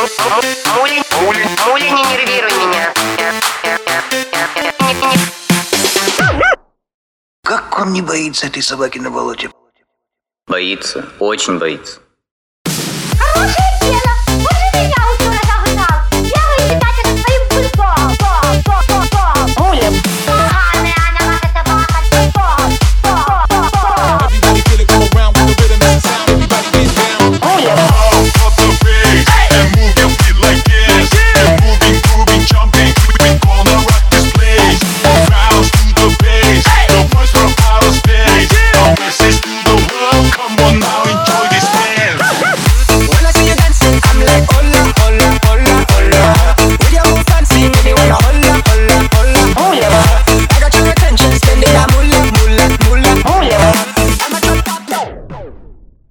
Мули, мули, мули, не нервируй меня. Как он не боится этой собаки на болоте? Боится, очень боится. Оружие дело,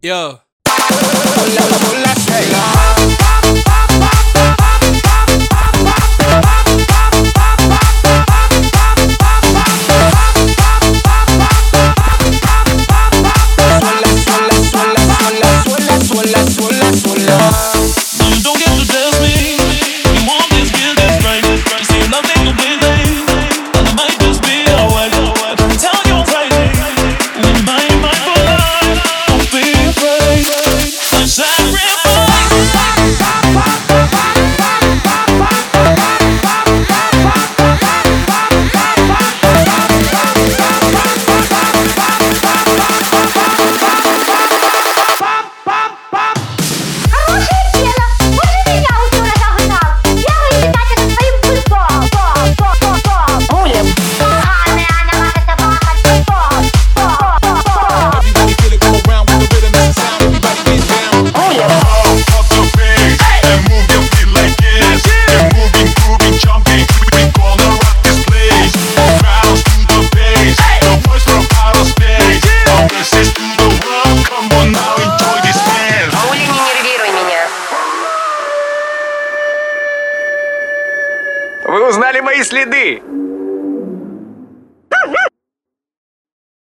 Yo. узнали мои следы.